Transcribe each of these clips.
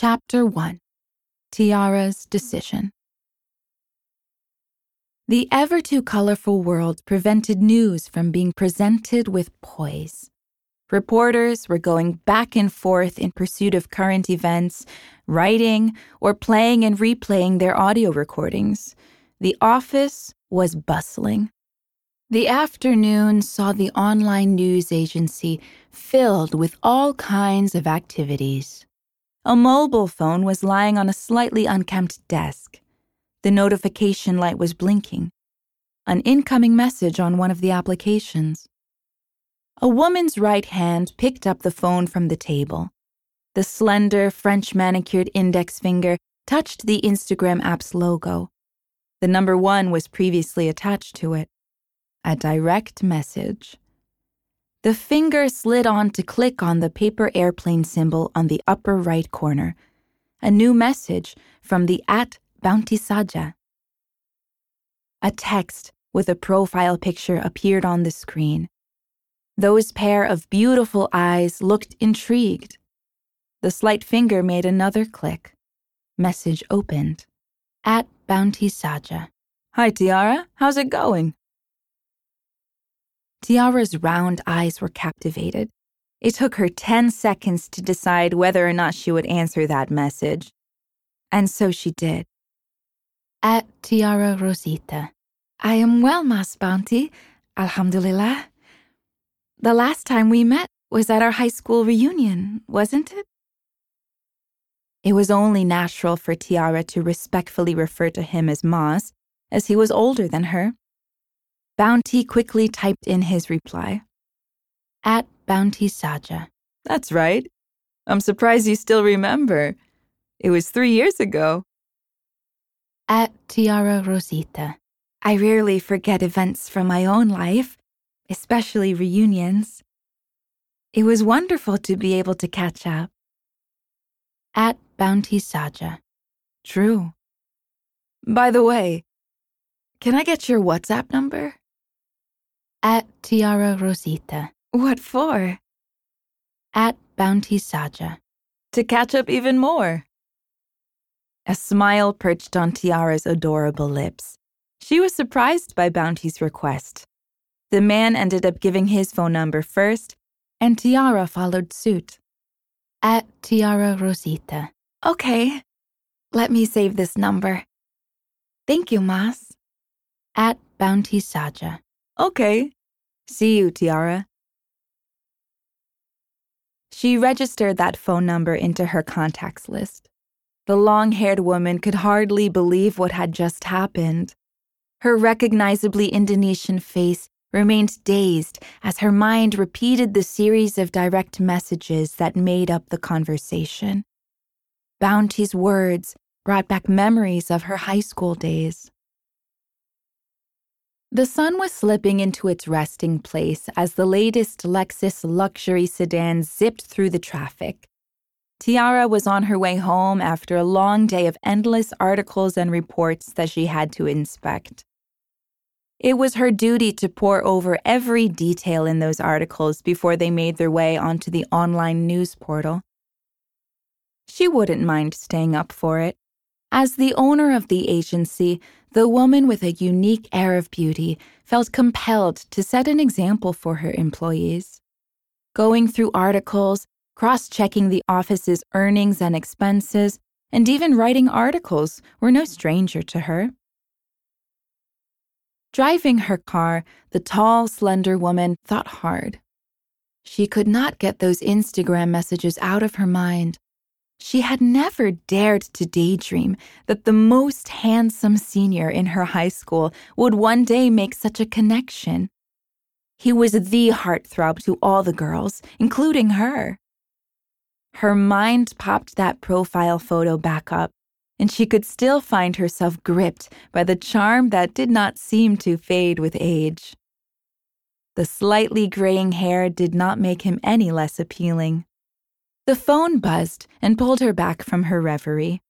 Chapter 1 Tiara's Decision The ever too colorful world prevented news from being presented with poise. Reporters were going back and forth in pursuit of current events, writing, or playing and replaying their audio recordings. The office was bustling. The afternoon saw the online news agency filled with all kinds of activities. A mobile phone was lying on a slightly unkempt desk. The notification light was blinking. An incoming message on one of the applications. A woman's right hand picked up the phone from the table. The slender, French manicured index finger touched the Instagram app's logo. The number one was previously attached to it a direct message. The finger slid on to click on the paper airplane symbol on the upper right corner. A new message from the at Bounty Saja. A text with a profile picture appeared on the screen. Those pair of beautiful eyes looked intrigued. The slight finger made another click. Message opened. At Bounty Saja. Hi, Tiara. How's it going? Tiara's round eyes were captivated. It took her 10 seconds to decide whether or not she would answer that message. And so she did. At Tiara Rosita. I am well, Mas Bounty. Alhamdulillah. The last time we met was at our high school reunion, wasn't it? It was only natural for Tiara to respectfully refer to him as Mas, as he was older than her. Bounty quickly typed in his reply. At Bounty Saja. That's right. I'm surprised you still remember. It was three years ago. At Tiara Rosita. I rarely forget events from my own life, especially reunions. It was wonderful to be able to catch up. At Bounty Saja. True. By the way, can I get your WhatsApp number? At Tiara Rosita. What for? At Bounty Saja. To catch up even more. A smile perched on Tiara's adorable lips. She was surprised by Bounty's request. The man ended up giving his phone number first, and Tiara followed suit. At Tiara Rosita. Okay, let me save this number. Thank you, Mas. At Bounty Saja. Okay. See you, Tiara. She registered that phone number into her contacts list. The long haired woman could hardly believe what had just happened. Her recognizably Indonesian face remained dazed as her mind repeated the series of direct messages that made up the conversation. Bounty's words brought back memories of her high school days. The sun was slipping into its resting place as the latest Lexus luxury sedan zipped through the traffic. Tiara was on her way home after a long day of endless articles and reports that she had to inspect. It was her duty to pore over every detail in those articles before they made their way onto the online news portal. She wouldn't mind staying up for it. As the owner of the agency, the woman with a unique air of beauty felt compelled to set an example for her employees. Going through articles, cross checking the office's earnings and expenses, and even writing articles were no stranger to her. Driving her car, the tall, slender woman thought hard. She could not get those Instagram messages out of her mind. She had never dared to daydream that the most handsome senior in her high school would one day make such a connection. He was the heartthrob to all the girls, including her. Her mind popped that profile photo back up, and she could still find herself gripped by the charm that did not seem to fade with age. The slightly graying hair did not make him any less appealing. The phone buzzed and pulled her back from her reverie.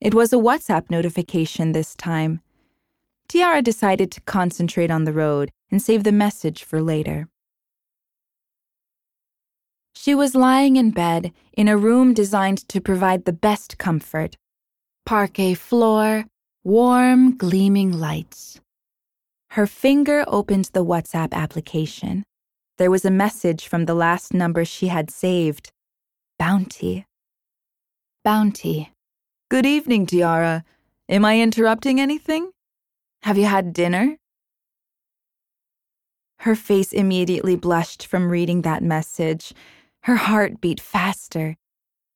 It was a WhatsApp notification this time. Tiara decided to concentrate on the road and save the message for later. She was lying in bed in a room designed to provide the best comfort parquet floor, warm, gleaming lights. Her finger opened the WhatsApp application. There was a message from the last number she had saved Bounty. Bounty. Good evening, Tiara. Am I interrupting anything? Have you had dinner? Her face immediately blushed from reading that message. Her heart beat faster.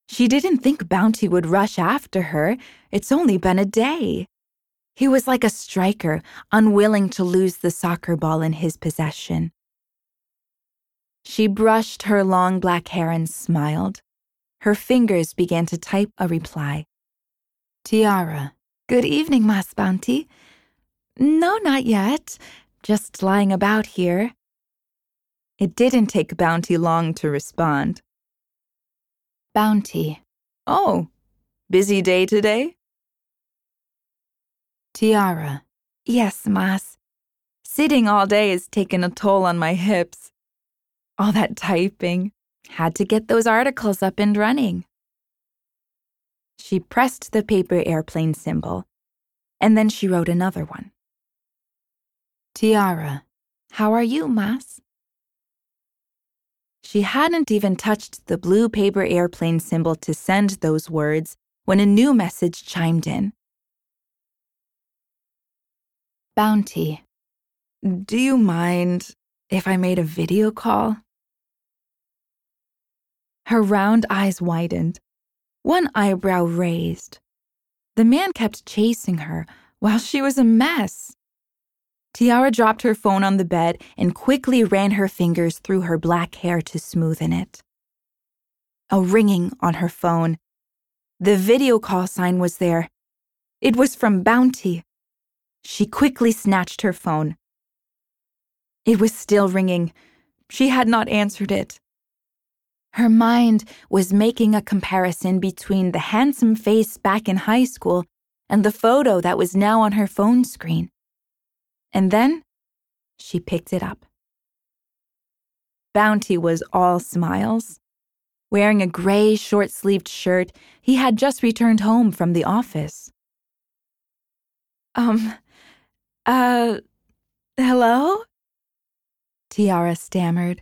She didn't think Bounty would rush after her. It's only been a day. He was like a striker, unwilling to lose the soccer ball in his possession. She brushed her long black hair and smiled. Her fingers began to type a reply. Tiara. Good evening, Mas Bounty. No, not yet. Just lying about here. It didn't take Bounty long to respond. Bounty. Oh, busy day today? Tiara. Yes, Mas. Sitting all day has taken a toll on my hips. All that typing. Had to get those articles up and running. She pressed the paper airplane symbol, and then she wrote another one. Tiara, how are you, Mas? She hadn't even touched the blue paper airplane symbol to send those words when a new message chimed in. Bounty. Do you mind if I made a video call? Her round eyes widened, one eyebrow raised. The man kept chasing her while she was a mess. Tiara dropped her phone on the bed and quickly ran her fingers through her black hair to smoothen it. A ringing on her phone. The video call sign was there. It was from Bounty. She quickly snatched her phone. It was still ringing. She had not answered it. Her mind was making a comparison between the handsome face back in high school and the photo that was now on her phone screen. And then she picked it up. Bounty was all smiles. Wearing a gray short sleeved shirt, he had just returned home from the office. Um, uh, hello? Tiara stammered.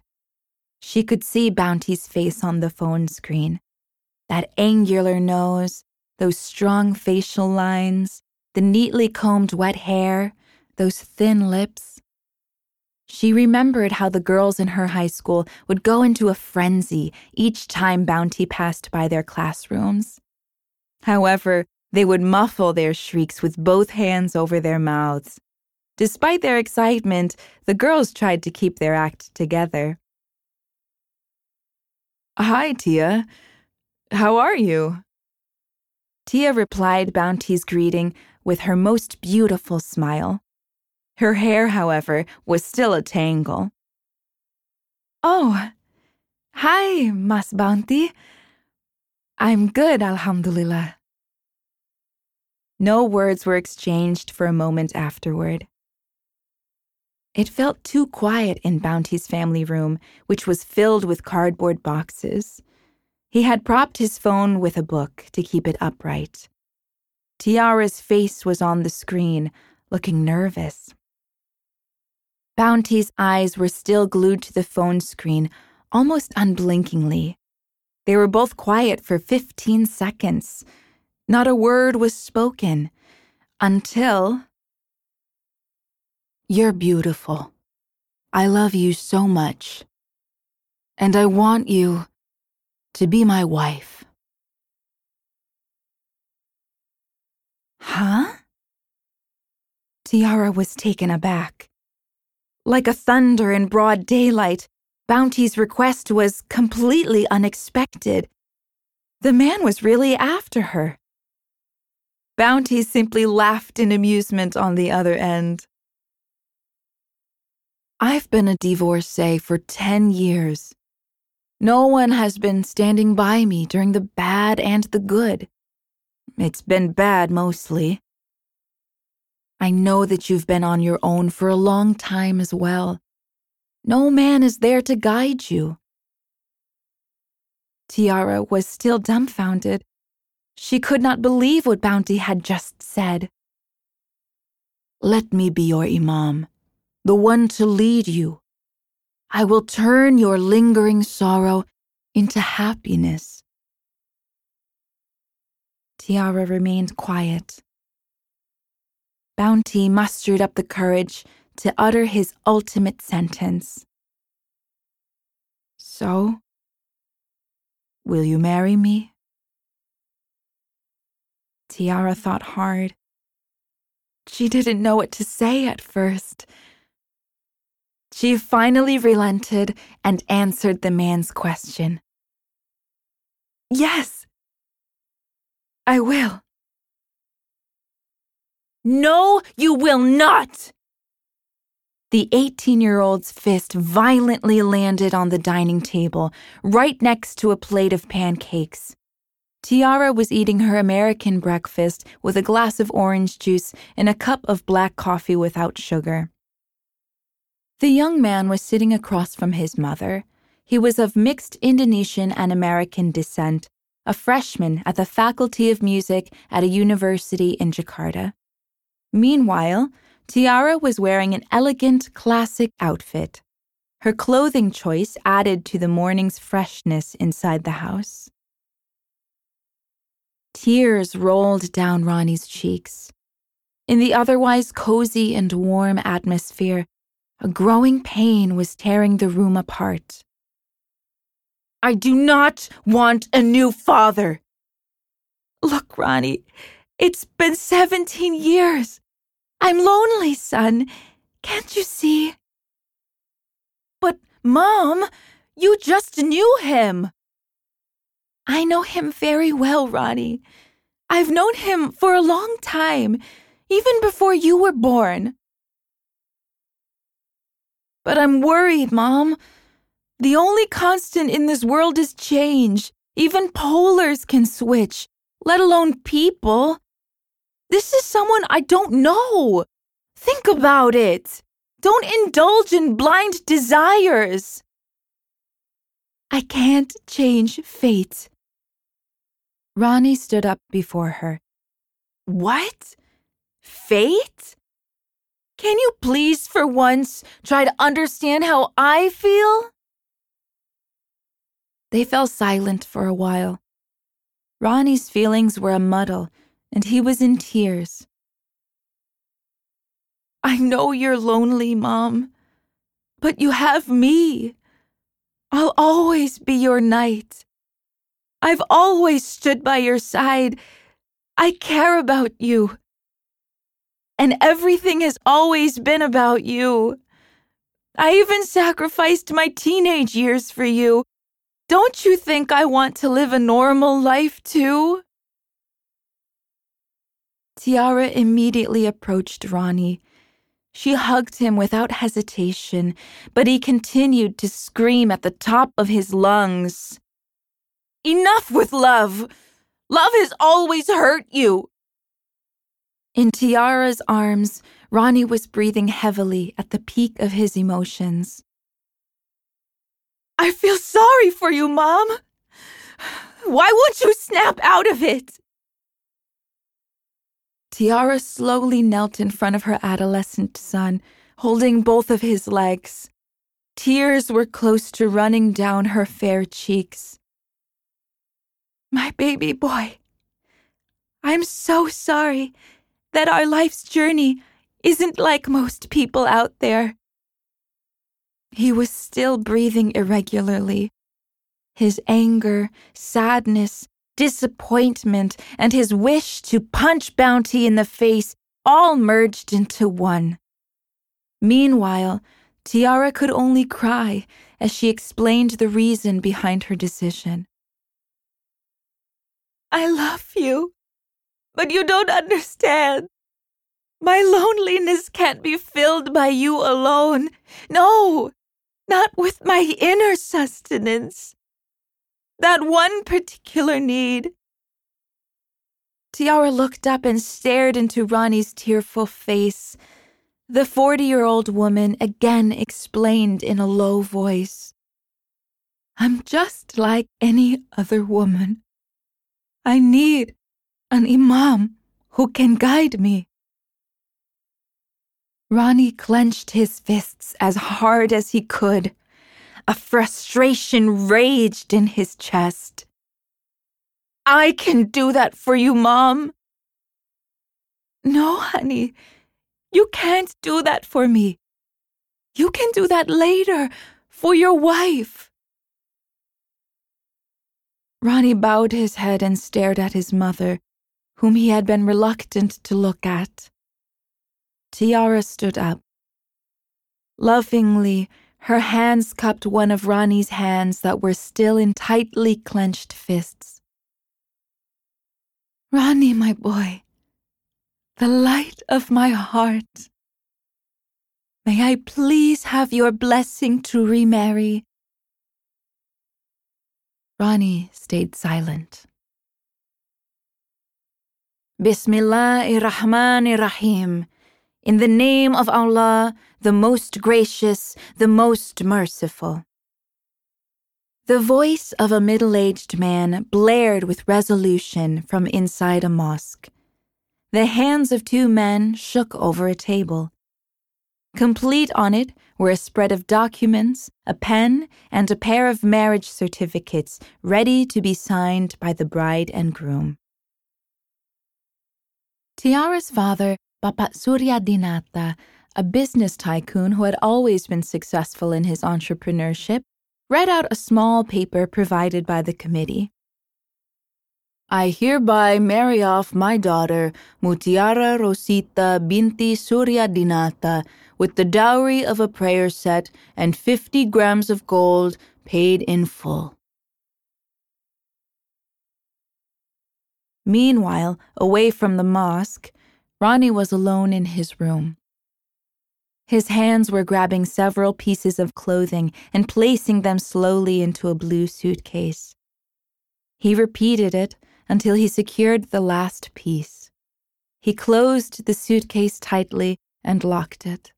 She could see Bounty's face on the phone screen. That angular nose, those strong facial lines, the neatly combed wet hair, those thin lips. She remembered how the girls in her high school would go into a frenzy each time Bounty passed by their classrooms. However, they would muffle their shrieks with both hands over their mouths, Despite their excitement, the girls tried to keep their act together. Hi, Tia. How are you? Tia replied Bounty's greeting with her most beautiful smile. Her hair, however, was still a tangle. Oh, hi, Mas Bounty. I'm good, Alhamdulillah. No words were exchanged for a moment afterward. It felt too quiet in Bounty's family room, which was filled with cardboard boxes. He had propped his phone with a book to keep it upright. Tiara's face was on the screen, looking nervous. Bounty's eyes were still glued to the phone screen, almost unblinkingly. They were both quiet for 15 seconds. Not a word was spoken until you're beautiful. I love you so much. And I want you to be my wife. Huh? Tiara was taken aback. Like a thunder in broad daylight, Bounty's request was completely unexpected. The man was really after her. Bounty simply laughed in amusement on the other end. I've been a divorcee for 10 years. No one has been standing by me during the bad and the good. It's been bad mostly. I know that you've been on your own for a long time as well. No man is there to guide you. Tiara was still dumbfounded. She could not believe what Bounty had just said. Let me be your Imam, the one to lead you. I will turn your lingering sorrow into happiness. Tiara remained quiet. Bounty mustered up the courage to utter his ultimate sentence. So, will you marry me? Tiara thought hard. She didn't know what to say at first. She finally relented and answered the man's question. Yes, I will. No, you will not! The 18 year old's fist violently landed on the dining table, right next to a plate of pancakes. Tiara was eating her American breakfast with a glass of orange juice and a cup of black coffee without sugar. The young man was sitting across from his mother. He was of mixed Indonesian and American descent, a freshman at the Faculty of Music at a university in Jakarta. Meanwhile, Tiara was wearing an elegant, classic outfit. Her clothing choice added to the morning's freshness inside the house. Tears rolled down Ronny's cheeks. In the otherwise cozy and warm atmosphere, a growing pain was tearing the room apart. I do not want a new father. Look, Ronny, it's been 17 years. I'm lonely, son. Can't you see? But, Mom, you just knew him. I know him very well, Ronny. I've known him for a long time, even before you were born. But I'm worried, Mom. The only constant in this world is change. Even polars can switch, let alone people. This is someone I don't know. Think about it. Don't indulge in blind desires. I can't change fate. Ronny stood up before her. What? Fate? Can you please, for once, try to understand how I feel? They fell silent for a while. Ronny's feelings were a muddle and he was in tears. I know you're lonely, Mom, but you have me. I'll always be your knight. I've always stood by your side. I care about you. And everything has always been about you. I even sacrificed my teenage years for you. Don't you think I want to live a normal life too? Tiara immediately approached Ronny. She hugged him without hesitation, but he continued to scream at the top of his lungs. Enough with love! Love has always hurt you! In Tiara's arms, Ronny was breathing heavily at the peak of his emotions. I feel sorry for you, Mom. Why won't you snap out of it? Tiara slowly knelt in front of her adolescent son, holding both of his legs. Tears were close to running down her fair cheeks. My baby boy, I'm so sorry that our life's journey isn't like most people out there. He was still breathing irregularly. His anger, sadness, disappointment, and his wish to punch Bounty in the face all merged into one. Meanwhile, Tiara could only cry as she explained the reason behind her decision. I love you, but you don't understand. My loneliness can't be filled by you alone. No, not with my inner sustenance that one particular need. Tiara looked up and stared into Ronny's tearful face. The 40 year old woman again explained in a low voice I'm just like any other woman. I need an imam who can guide me. Ronny clenched his fists as hard as he could. A frustration raged in his chest. I can do that for you, Mom. No, honey, you can't do that for me. You can do that later for your wife. Ronny bowed his head and stared at his mother, whom he had been reluctant to look at. Tiara stood up. Lovingly, her hands cupped one of Ronny's hands that were still in tightly clenched fists. Ronny, my boy, the light of my heart. May I please have your blessing to remarry? Ronny stayed silent. Bismillahirrahmanirrahim. In the name of Allah, the most gracious, the most merciful. The voice of a middle aged man blared with resolution from inside a mosque. The hands of two men shook over a table. Complete on it were a spread of documents, a pen, and a pair of marriage certificates ready to be signed by the bride and groom. Tiara's father Bapak Surya Dinata, a business tycoon who had always been successful in his entrepreneurship, read out a small paper provided by the committee. I hereby marry off my daughter, Mutiara Rosita Binti Surya Dinata, with the dowry of a prayer set and 50 grams of gold paid in full. Meanwhile, away from the mosque, Ronny was alone in his room. His hands were grabbing several pieces of clothing and placing them slowly into a blue suitcase. He repeated it until he secured the last piece. He closed the suitcase tightly and locked it.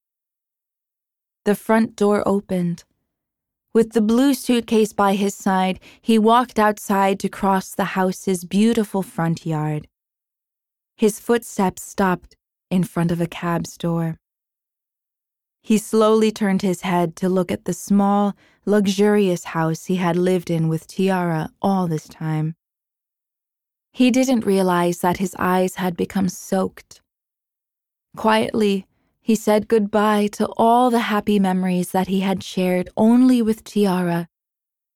The front door opened. With the blue suitcase by his side, he walked outside to cross the house's beautiful front yard. His footsteps stopped in front of a cab's door. He slowly turned his head to look at the small, luxurious house he had lived in with Tiara all this time. He didn't realize that his eyes had become soaked. Quietly, he said goodbye to all the happy memories that he had shared only with Tiara,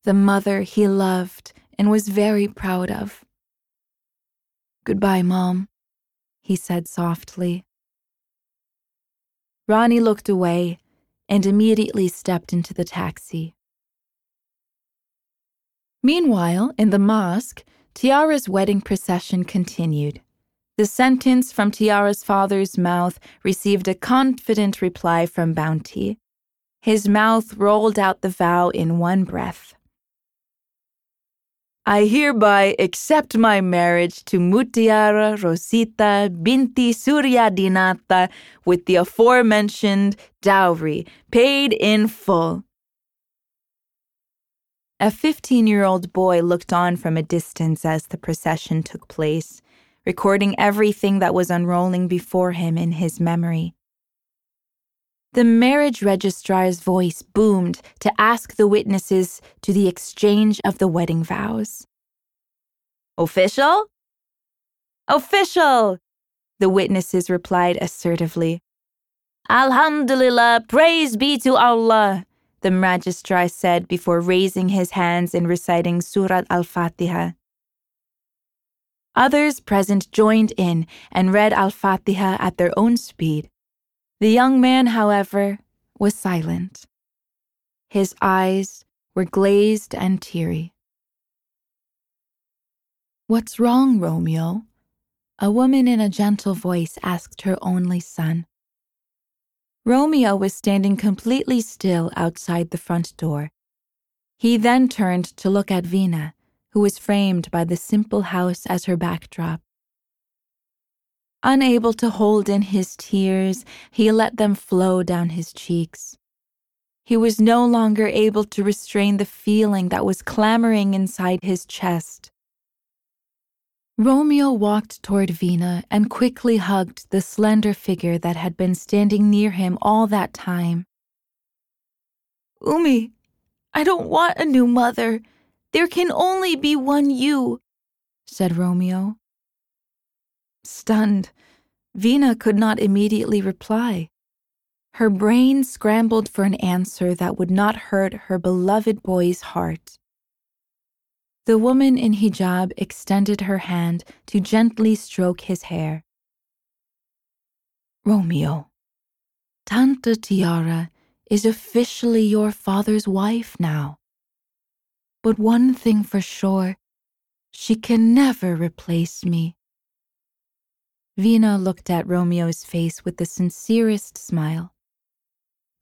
the mother he loved and was very proud of. Goodbye, Mom he said softly. Ronny looked away and immediately stepped into the taxi. Meanwhile, in the mosque, Tiara's wedding procession continued. The sentence from Tiara's father's mouth received a confident reply from Bounty. His mouth rolled out the vow in one breath. I hereby accept my marriage to Mutiara Rosita Binti Surya Dinata with the aforementioned dowry paid in full. A 15 year old boy looked on from a distance as the procession took place, recording everything that was unrolling before him in his memory. The marriage registrar's voice boomed to ask the witnesses to the exchange of the wedding vows. Official? Official! The witnesses replied assertively. Alhamdulillah, praise be to Allah, the registrar said before raising his hands and reciting Surat Al Fatiha. Others present joined in and read Al Fatiha at their own speed. The young man, however, was silent. His eyes were glazed and teary. What's wrong, Romeo? A woman in a gentle voice asked her only son. Romeo was standing completely still outside the front door. He then turned to look at Vina, who was framed by the simple house as her backdrop. Unable to hold in his tears, he let them flow down his cheeks. He was no longer able to restrain the feeling that was clamoring inside his chest. Romeo walked toward Vina and quickly hugged the slender figure that had been standing near him all that time. Umi, I don't want a new mother. There can only be one you, said Romeo. Stunned, Vina could not immediately reply. Her brain scrambled for an answer that would not hurt her beloved boy's heart. The woman in hijab extended her hand to gently stroke his hair. Romeo, Tante Tiara is officially your father's wife now. But one thing for sure, she can never replace me. Vina looked at Romeo's face with the sincerest smile.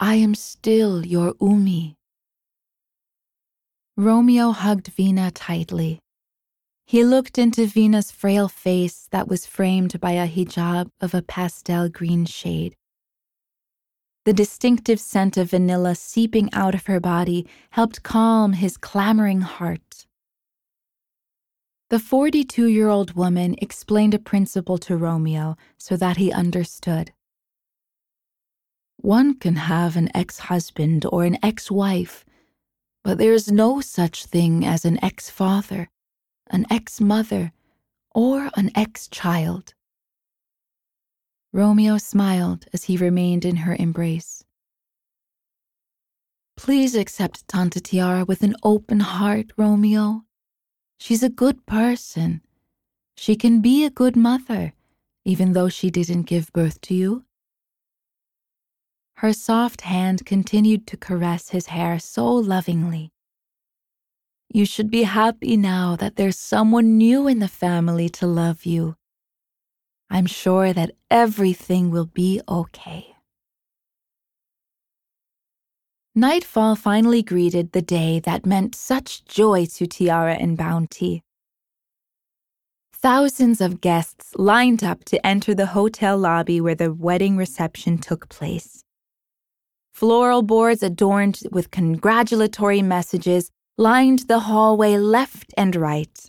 I am still your Umi. Romeo hugged Vina tightly. He looked into Vina's frail face that was framed by a hijab of a pastel green shade. The distinctive scent of vanilla seeping out of her body helped calm his clamoring heart. The 42 year old woman explained a principle to Romeo so that he understood. One can have an ex husband or an ex wife, but there is no such thing as an ex father, an ex mother, or an ex child. Romeo smiled as he remained in her embrace. Please accept Tante Tiara with an open heart, Romeo. She's a good person. She can be a good mother, even though she didn't give birth to you. Her soft hand continued to caress his hair so lovingly. You should be happy now that there's someone new in the family to love you. I'm sure that everything will be okay. Nightfall finally greeted the day that meant such joy to Tiara and Bounty. Thousands of guests lined up to enter the hotel lobby where the wedding reception took place. Floral boards adorned with congratulatory messages lined the hallway left and right.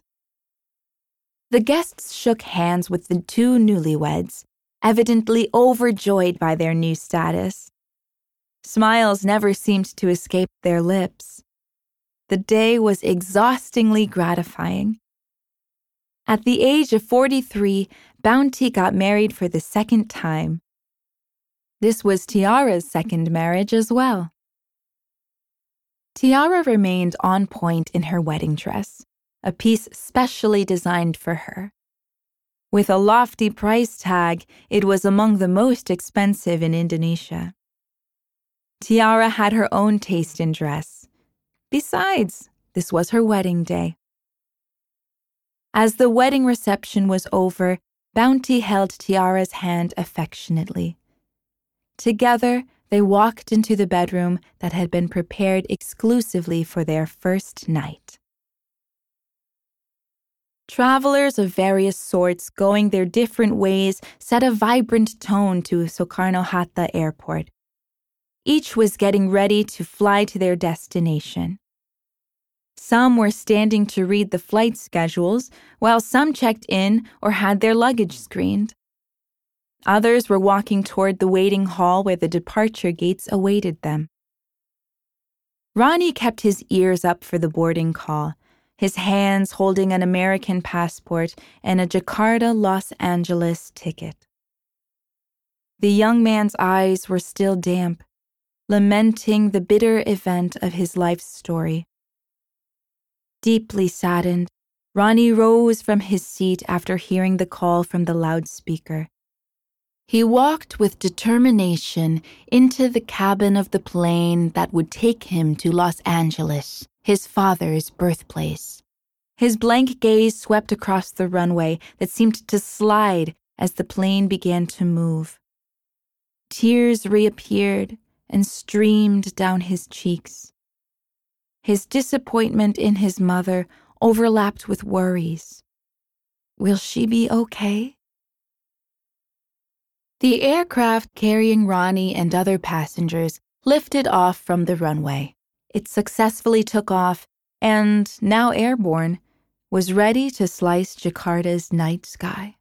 The guests shook hands with the two newlyweds, evidently overjoyed by their new status. Smiles never seemed to escape their lips. The day was exhaustingly gratifying. At the age of 43, Bounty got married for the second time. This was Tiara's second marriage as well. Tiara remained on point in her wedding dress, a piece specially designed for her. With a lofty price tag, it was among the most expensive in Indonesia. Tiara had her own taste in dress. Besides, this was her wedding day. As the wedding reception was over, Bounty held Tiara's hand affectionately. Together, they walked into the bedroom that had been prepared exclusively for their first night. Travelers of various sorts going their different ways set a vibrant tone to Soekarno Hatta Airport. Each was getting ready to fly to their destination. Some were standing to read the flight schedules, while some checked in or had their luggage screened. Others were walking toward the waiting hall where the departure gates awaited them. Ronny kept his ears up for the boarding call, his hands holding an American passport and a Jakarta Los Angeles ticket. The young man's eyes were still damp, lamenting the bitter event of his life's story. Deeply saddened, Ronny rose from his seat after hearing the call from the loudspeaker. He walked with determination into the cabin of the plane that would take him to Los Angeles, his father's birthplace. His blank gaze swept across the runway that seemed to slide as the plane began to move. Tears reappeared and streamed down his cheeks. His disappointment in his mother overlapped with worries. Will she be okay? The aircraft carrying Ronny and other passengers lifted off from the runway. It successfully took off and, now airborne, was ready to slice Jakarta's night sky.